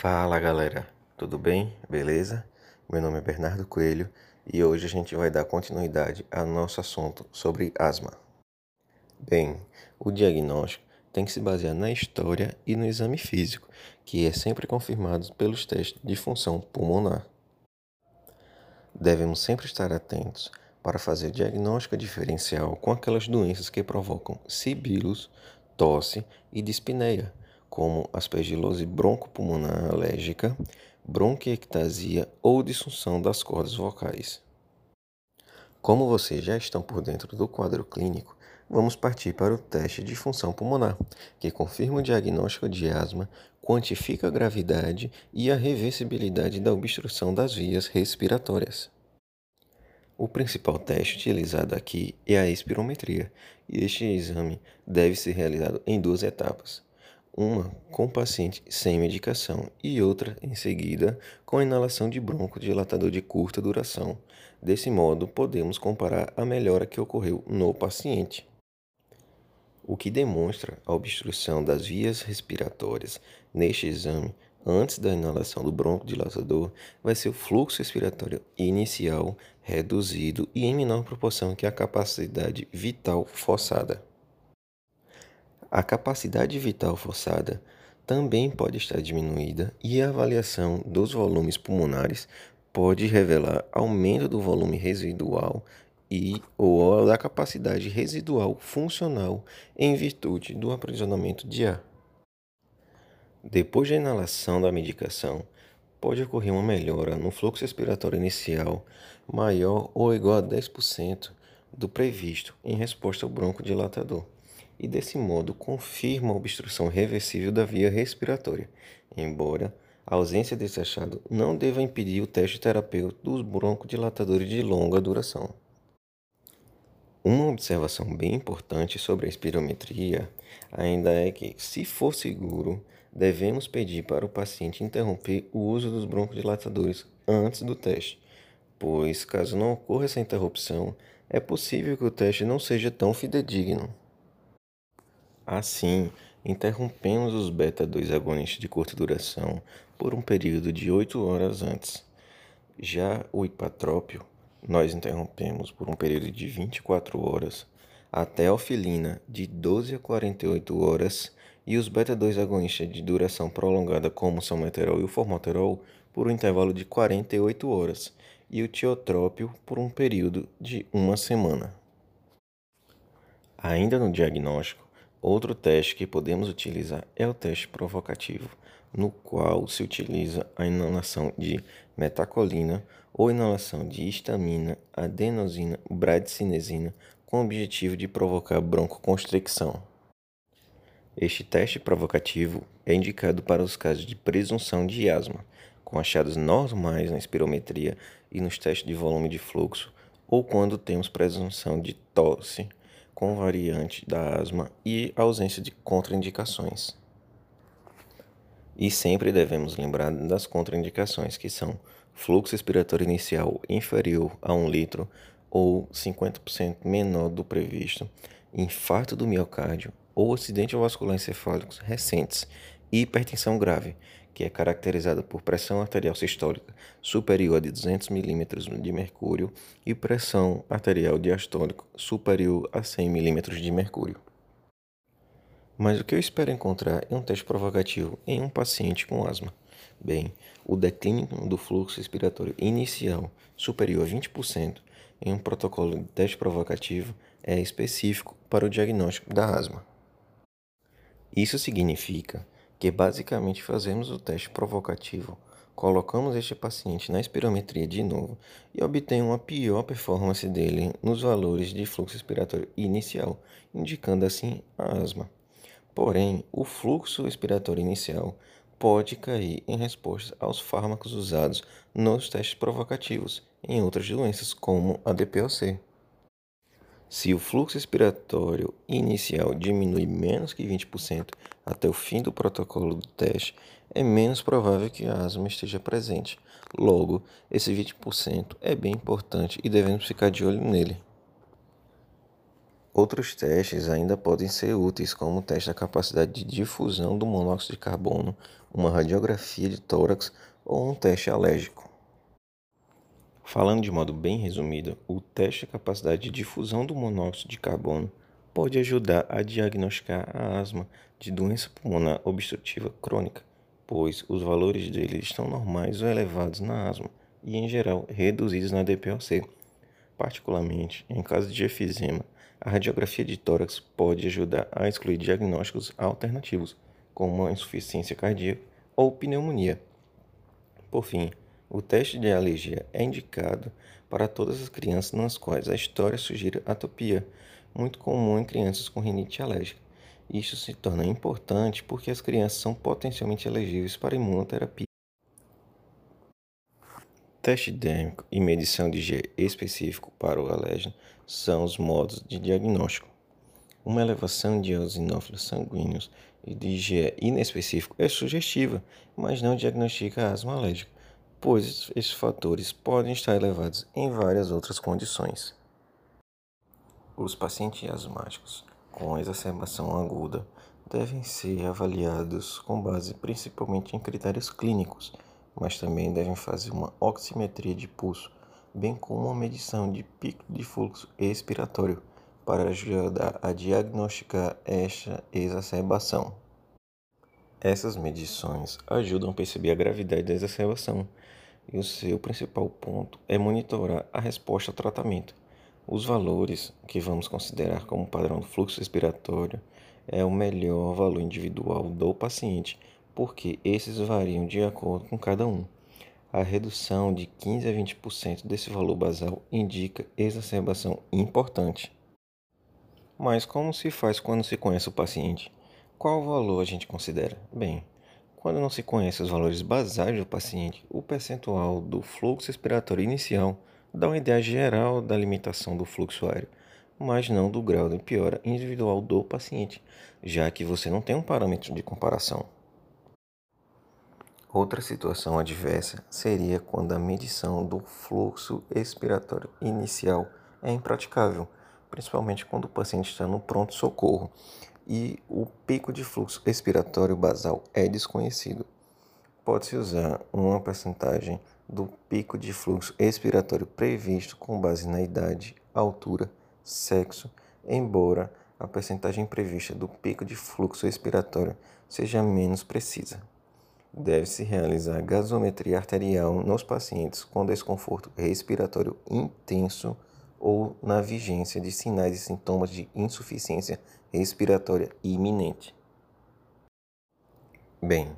Fala galera, tudo bem? Beleza? Meu nome é Bernardo Coelho e hoje a gente vai dar continuidade ao nosso assunto sobre asma. Bem, o diagnóstico tem que se basear na história e no exame físico, que é sempre confirmado pelos testes de função pulmonar. Devemos sempre estar atentos para fazer diagnóstico diferencial com aquelas doenças que provocam sibilos, tosse e dispneia como aspergilose broncopulmonar alérgica, bronquiectasia ou disfunção das cordas vocais. Como vocês já estão por dentro do quadro clínico, vamos partir para o teste de função pulmonar, que confirma o diagnóstico de asma, quantifica a gravidade e a reversibilidade da obstrução das vias respiratórias. O principal teste utilizado aqui é a espirometria, e este exame deve ser realizado em duas etapas uma com paciente sem medicação e outra em seguida com inalação de broncodilatador de curta duração. Desse modo, podemos comparar a melhora que ocorreu no paciente. O que demonstra a obstrução das vias respiratórias neste exame antes da inalação do broncodilatador vai ser o fluxo respiratório inicial reduzido e em menor proporção que a capacidade vital forçada. A capacidade vital forçada também pode estar diminuída e a avaliação dos volumes pulmonares pode revelar aumento do volume residual e ou da capacidade residual funcional em virtude do aprisionamento de ar. Depois da inalação da medicação, pode ocorrer uma melhora no fluxo respiratório inicial maior ou igual a 10% do previsto em resposta ao broncodilatador e, desse modo, confirma a obstrução reversível da via respiratória, embora a ausência desse achado não deva impedir o teste terapêutico dos broncodilatadores de longa duração. Uma observação bem importante sobre a espirometria ainda é que, se for seguro, devemos pedir para o paciente interromper o uso dos broncodilatadores antes do teste, pois, caso não ocorra essa interrupção, é possível que o teste não seja tão fidedigno. Assim, interrompemos os beta-2 agonistas de curta duração por um período de 8 horas antes. Já o hipatrópio, nós interrompemos por um período de 24 horas, até a ofilina de 12 a 48 horas e os beta-2 agonistas de duração prolongada como o salmeterol e o formoterol por um intervalo de 48 horas e o tiotrópio por um período de uma semana. Ainda no diagnóstico, Outro teste que podemos utilizar é o teste provocativo, no qual se utiliza a inalação de metacolina ou inalação de histamina, adenosina, bradicinesina, com o objetivo de provocar broncoconstricção. Este teste provocativo é indicado para os casos de presunção de asma, com achados normais na espirometria e nos testes de volume de fluxo, ou quando temos presunção de tosse com variante da asma e ausência de contraindicações. E sempre devemos lembrar das contraindicações, que são fluxo respiratório inicial inferior a 1 litro ou 50% menor do previsto, infarto do miocárdio ou acidente vascular encefálico recentes e hipertensão grave, que é caracterizada por pressão arterial sistólica superior a 200 mm de mercúrio e pressão arterial diastólica superior a 100 mm de mercúrio. Mas o que eu espero encontrar em um teste provocativo em um paciente com asma? Bem, o declínio do fluxo respiratório inicial superior a 20% em um protocolo de teste provocativo é específico para o diagnóstico da asma. Isso significa que basicamente fazemos o teste provocativo, colocamos este paciente na espirometria de novo e obtém uma pior performance dele nos valores de fluxo respiratório inicial, indicando assim a asma. Porém, o fluxo respiratório inicial pode cair em resposta aos fármacos usados nos testes provocativos em outras doenças, como a DPOC. Se o fluxo respiratório inicial diminui menos que 20% até o fim do protocolo do teste, é menos provável que a asma esteja presente. Logo, esse 20% é bem importante e devemos ficar de olho nele. Outros testes ainda podem ser úteis, como o teste da capacidade de difusão do monóxido de carbono, uma radiografia de tórax ou um teste alérgico. Falando de modo bem resumido, o teste da capacidade de difusão do monóxido de carbono pode ajudar a diagnosticar a asma de doença pulmonar obstrutiva crônica, pois os valores dele estão normais ou elevados na asma e, em geral, reduzidos na DPOC. Particularmente, em caso de efizema, a radiografia de tórax pode ajudar a excluir diagnósticos alternativos, como insuficiência cardíaca ou pneumonia. Por fim, o teste de alergia é indicado para todas as crianças nas quais a história sugira atopia, muito comum em crianças com rinite alérgica. Isso se torna importante porque as crianças são potencialmente elegíveis para imunoterapia. Teste dérmico e medição de G específico para o alérgeno são os modos de diagnóstico. Uma elevação de eosinófilos sanguíneos e de IgE inespecífico é sugestiva, mas não diagnostica asma alérgica, pois esses fatores podem estar elevados em várias outras condições. Os pacientes asmáticos com exacerbação aguda devem ser avaliados com base principalmente em critérios clínicos mas também devem fazer uma oximetria de pulso, bem como uma medição de pico de fluxo expiratório para ajudar a diagnosticar esta exacerbação. Essas medições ajudam a perceber a gravidade da exacerbação e o seu principal ponto é monitorar a resposta ao tratamento. Os valores que vamos considerar como padrão do fluxo respiratório é o melhor valor individual do paciente porque esses variam de acordo com cada um. A redução de 15 a 20% desse valor basal indica exacerbação importante. Mas como se faz quando se conhece o paciente? Qual valor a gente considera? Bem, quando não se conhece os valores basais do paciente, o percentual do fluxo respiratório inicial dá uma ideia geral da limitação do fluxo aéreo, mas não do grau de piora individual do paciente, já que você não tem um parâmetro de comparação. Outra situação adversa seria quando a medição do fluxo expiratório inicial é impraticável, principalmente quando o paciente está no pronto-socorro e o pico de fluxo expiratório basal é desconhecido. Pode-se usar uma percentagem do pico de fluxo expiratório previsto com base na idade, altura, sexo, embora a percentagem prevista do pico de fluxo expiratório seja menos precisa. Deve-se realizar gasometria arterial nos pacientes com desconforto respiratório intenso ou na vigência de sinais e sintomas de insuficiência respiratória iminente. Bem,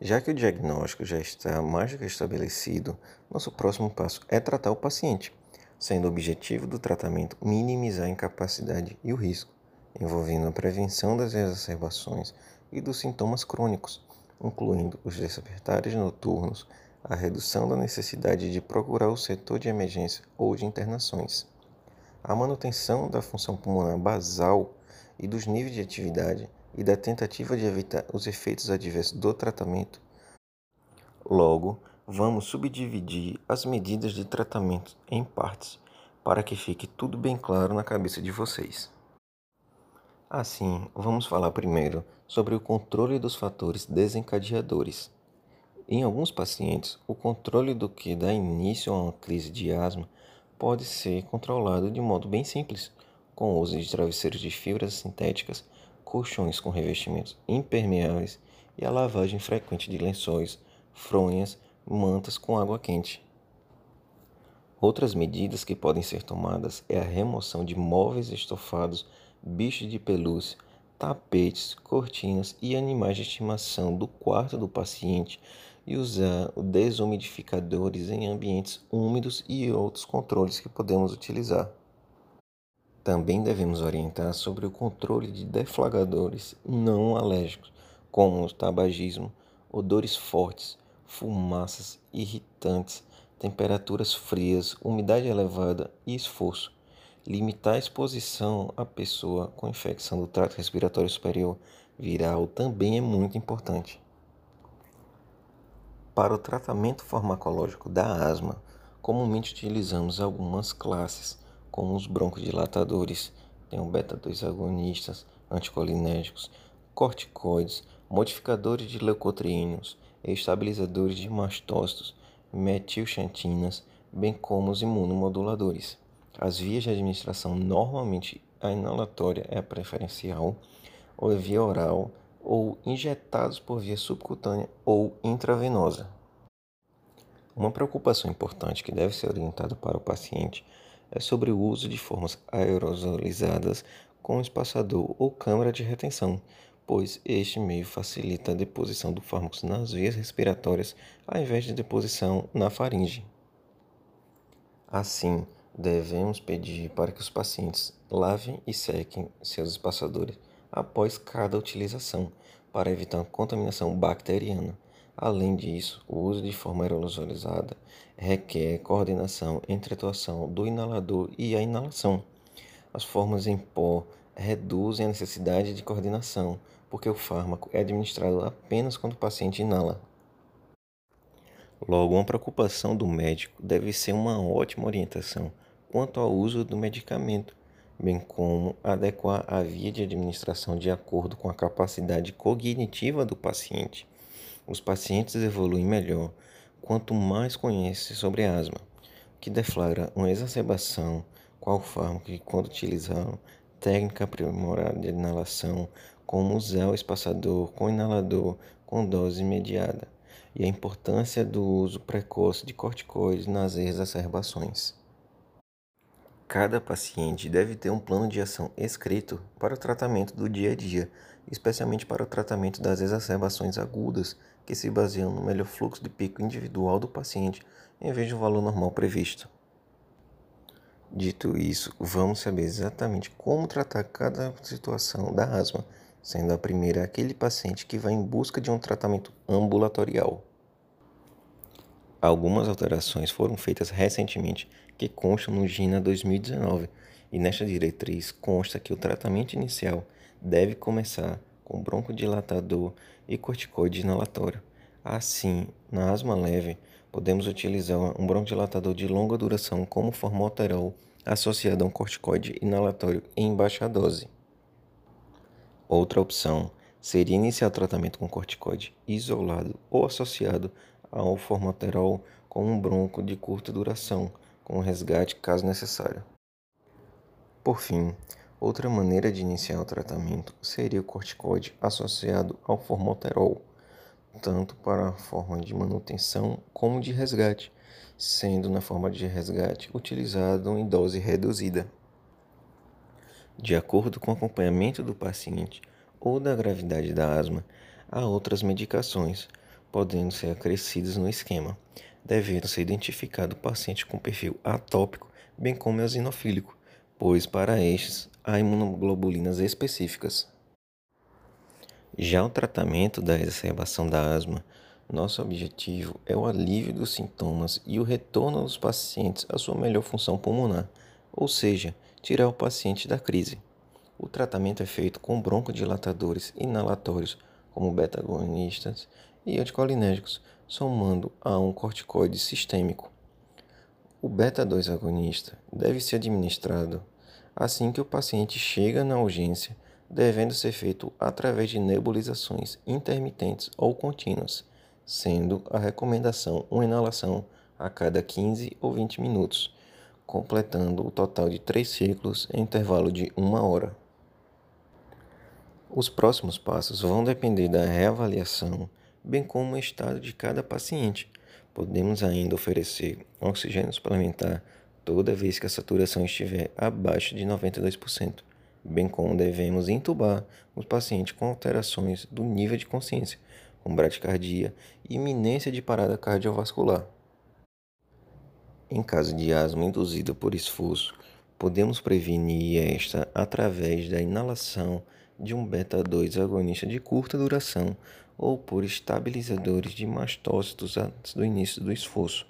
já que o diagnóstico já está mais do que estabelecido, nosso próximo passo é tratar o paciente, sendo o objetivo do tratamento minimizar a incapacidade e o risco, envolvendo a prevenção das exacerbações e dos sintomas crônicos incluindo os despertares noturnos, a redução da necessidade de procurar o setor de emergência ou de internações, a manutenção da função pulmonar basal e dos níveis de atividade e da tentativa de evitar os efeitos adversos do tratamento. Logo, vamos subdividir as medidas de tratamento em partes para que fique tudo bem claro na cabeça de vocês. Assim, vamos falar primeiro sobre o controle dos fatores desencadeadores. Em alguns pacientes, o controle do que dá início a uma crise de asma pode ser controlado de modo bem simples, com o uso de travesseiros de fibras sintéticas, colchões com revestimentos impermeáveis e a lavagem frequente de lençóis, fronhas, mantas com água quente. Outras medidas que podem ser tomadas é a remoção de móveis estofados bichos de pelúcia, tapetes, cortinas e animais de estimação do quarto do paciente e usar desumidificadores em ambientes úmidos e outros controles que podemos utilizar. Também devemos orientar sobre o controle de deflagradores não alérgicos, como o tabagismo, odores fortes, fumaças irritantes, temperaturas frias, umidade elevada e esforço Limitar a exposição à pessoa com infecção do trato respiratório superior viral também é muito importante. Para o tratamento farmacológico da asma, comumente utilizamos algumas classes, como os broncodilatadores, tem o beta-2 agonistas, anticolinérgicos, corticoides, modificadores de leucotrienos, estabilizadores de mastócitos, metilxantinas, bem como os imunomoduladores. As vias de administração normalmente a inalatória é a preferencial, ou via oral, ou injetados por via subcutânea ou intravenosa. Uma preocupação importante que deve ser orientada para o paciente é sobre o uso de formas aerosolizadas com espaçador ou câmara de retenção, pois este meio facilita a deposição do fármaco nas vias respiratórias ao invés de deposição na faringe. Assim, devemos pedir para que os pacientes lavem e sequem seus espaçadores após cada utilização, para evitar contaminação bacteriana. Além disso, o uso de forma aerosolizada requer coordenação entre a atuação do inalador e a inalação. As formas em pó reduzem a necessidade de coordenação, porque o fármaco é administrado apenas quando o paciente inala. Logo, uma preocupação do médico deve ser uma ótima orientação quanto ao uso do medicamento, bem como adequar a via de administração de acordo com a capacidade cognitiva do paciente. Os pacientes evoluem melhor quanto mais conhecem sobre asma, o que deflagra uma exacerbação, qual fármaco e quando utilizá-lo, técnica aprimorada de inalação, como usar o espaçador com inalador com dose imediata, e a importância do uso precoce de corticoides nas exacerbações. Cada paciente deve ter um plano de ação escrito para o tratamento do dia a dia, especialmente para o tratamento das exacerbações agudas, que se baseiam no melhor fluxo de pico individual do paciente, em vez do valor normal previsto. Dito isso, vamos saber exatamente como tratar cada situação da asma, sendo a primeira aquele paciente que vai em busca de um tratamento ambulatorial. Algumas alterações foram feitas recentemente que constam no GINA 2019, e nesta diretriz consta que o tratamento inicial deve começar com broncodilatador e corticoide inalatório. Assim, na asma leve, podemos utilizar um broncodilatador de longa duração como formoterol associado a um corticoide inalatório em baixa dose. Outra opção seria iniciar o tratamento com corticoide isolado ou associado ao formoterol com um bronco de curta duração, com resgate caso necessário. Por fim, outra maneira de iniciar o tratamento seria o corticoide associado ao formoterol, tanto para a forma de manutenção como de resgate, sendo na forma de resgate utilizado em dose reduzida. De acordo com o acompanhamento do paciente ou da gravidade da asma, há outras medicações, podendo ser acrescidas no esquema, devendo ser identificado o paciente com perfil atópico, bem como eosinofílico, pois para estes há imunoglobulinas específicas. Já o tratamento da exacerbação da asma, nosso objetivo é o alívio dos sintomas e o retorno dos pacientes à sua melhor função pulmonar, ou seja, tirar o paciente da crise. O tratamento é feito com broncodilatadores inalatórios, como beta-agonistas e anticolinérgicos, somando a um corticoide sistêmico. O beta-2 agonista deve ser administrado assim que o paciente chega na urgência, devendo ser feito através de nebulizações intermitentes ou contínuas, sendo a recomendação uma inalação a cada 15 ou 20 minutos, completando o total de três ciclos em intervalo de uma hora. Os próximos passos vão depender da reavaliação bem como o estado de cada paciente. Podemos ainda oferecer oxigênio suplementar toda vez que a saturação estiver abaixo de 92%, bem como devemos intubar os pacientes com alterações do nível de consciência, com bradicardia e iminência de parada cardiovascular. Em caso de asma induzida por esforço, podemos prevenir esta através da inalação de um beta-2 agonista de curta duração ou por estabilizadores de mastócitos antes do início do esforço.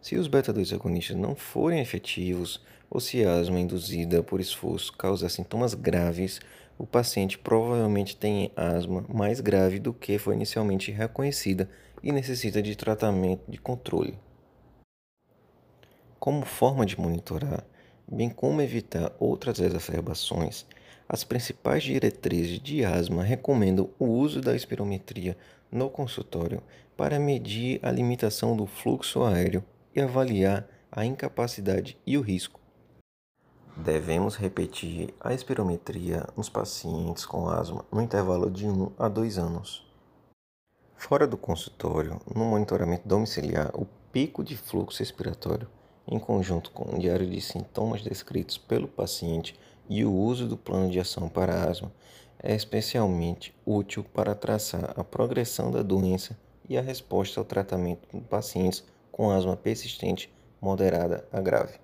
Se os beta-2 agonistas não forem efetivos ou se a asma induzida por esforço causar sintomas graves, o paciente provavelmente tem asma mais grave do que foi inicialmente reconhecida e necessita de tratamento de controle. Como forma de monitorar, bem como evitar outras exacerbações, as principais diretrizes de asma recomendam o uso da espirometria no consultório para medir a limitação do fluxo aéreo e avaliar a incapacidade e o risco. Devemos repetir a espirometria nos pacientes com asma no intervalo de 1 a 2 anos. Fora do consultório, no monitoramento domiciliar, o pico de fluxo respiratório, em conjunto com o diário de sintomas descritos pelo paciente e o uso do plano de ação para asma, é especialmente útil para traçar a progressão da doença e a resposta ao tratamento em pacientes com asma persistente moderada a grave.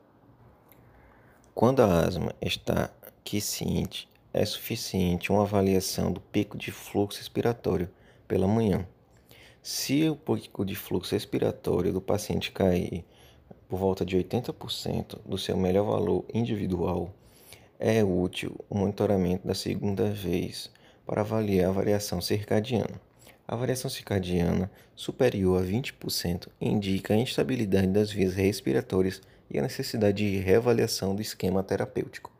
Quando a asma está quiescente, é suficiente uma avaliação do pico de fluxo respiratório pela manhã. Se o pico de fluxo respiratório do paciente cair por volta de 80% do seu melhor valor individual, é útil o monitoramento da segunda vez para avaliar a variação circadiana. A variação circadiana superior a 20% indica a instabilidade das vias respiratórias e a necessidade de reavaliação do esquema terapêutico.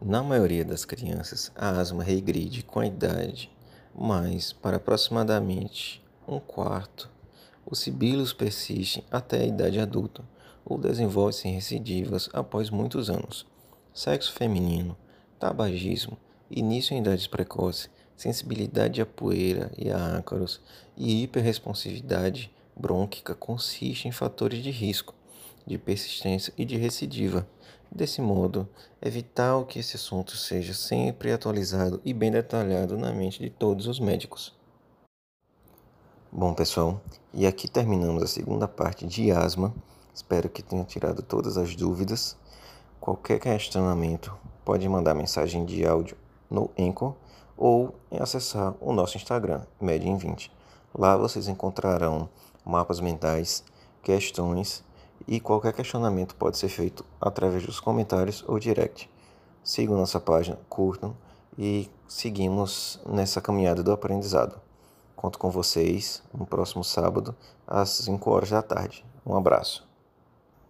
Na maioria das crianças, a asma regride com a idade, mas para aproximadamente um quarto, os sibilos persistem até a idade adulta ou desenvolvem-se em recidivas após muitos anos. Sexo feminino, tabagismo, início em idades precoces, sensibilidade à poeira e a ácaros e hiperresponsividade brônquica consiste em fatores de risco, de persistência e de recidiva. Desse modo, evitar que esse assunto seja sempre atualizado e bem detalhado na mente de todos os médicos. Bom, pessoal, e aqui terminamos a segunda parte de asma. Espero que tenha tirado todas as dúvidas. Qualquer questionamento, pode mandar mensagem de áudio no Enco ou acessar o nosso Instagram, Medin20. Lá vocês encontrarão mapas mentais, questões e qualquer questionamento pode ser feito através dos comentários ou direct. Sigam nossa página, curtam e seguimos nessa caminhada do aprendizado. Conto com vocês no próximo sábado às 5 horas da tarde. Um abraço.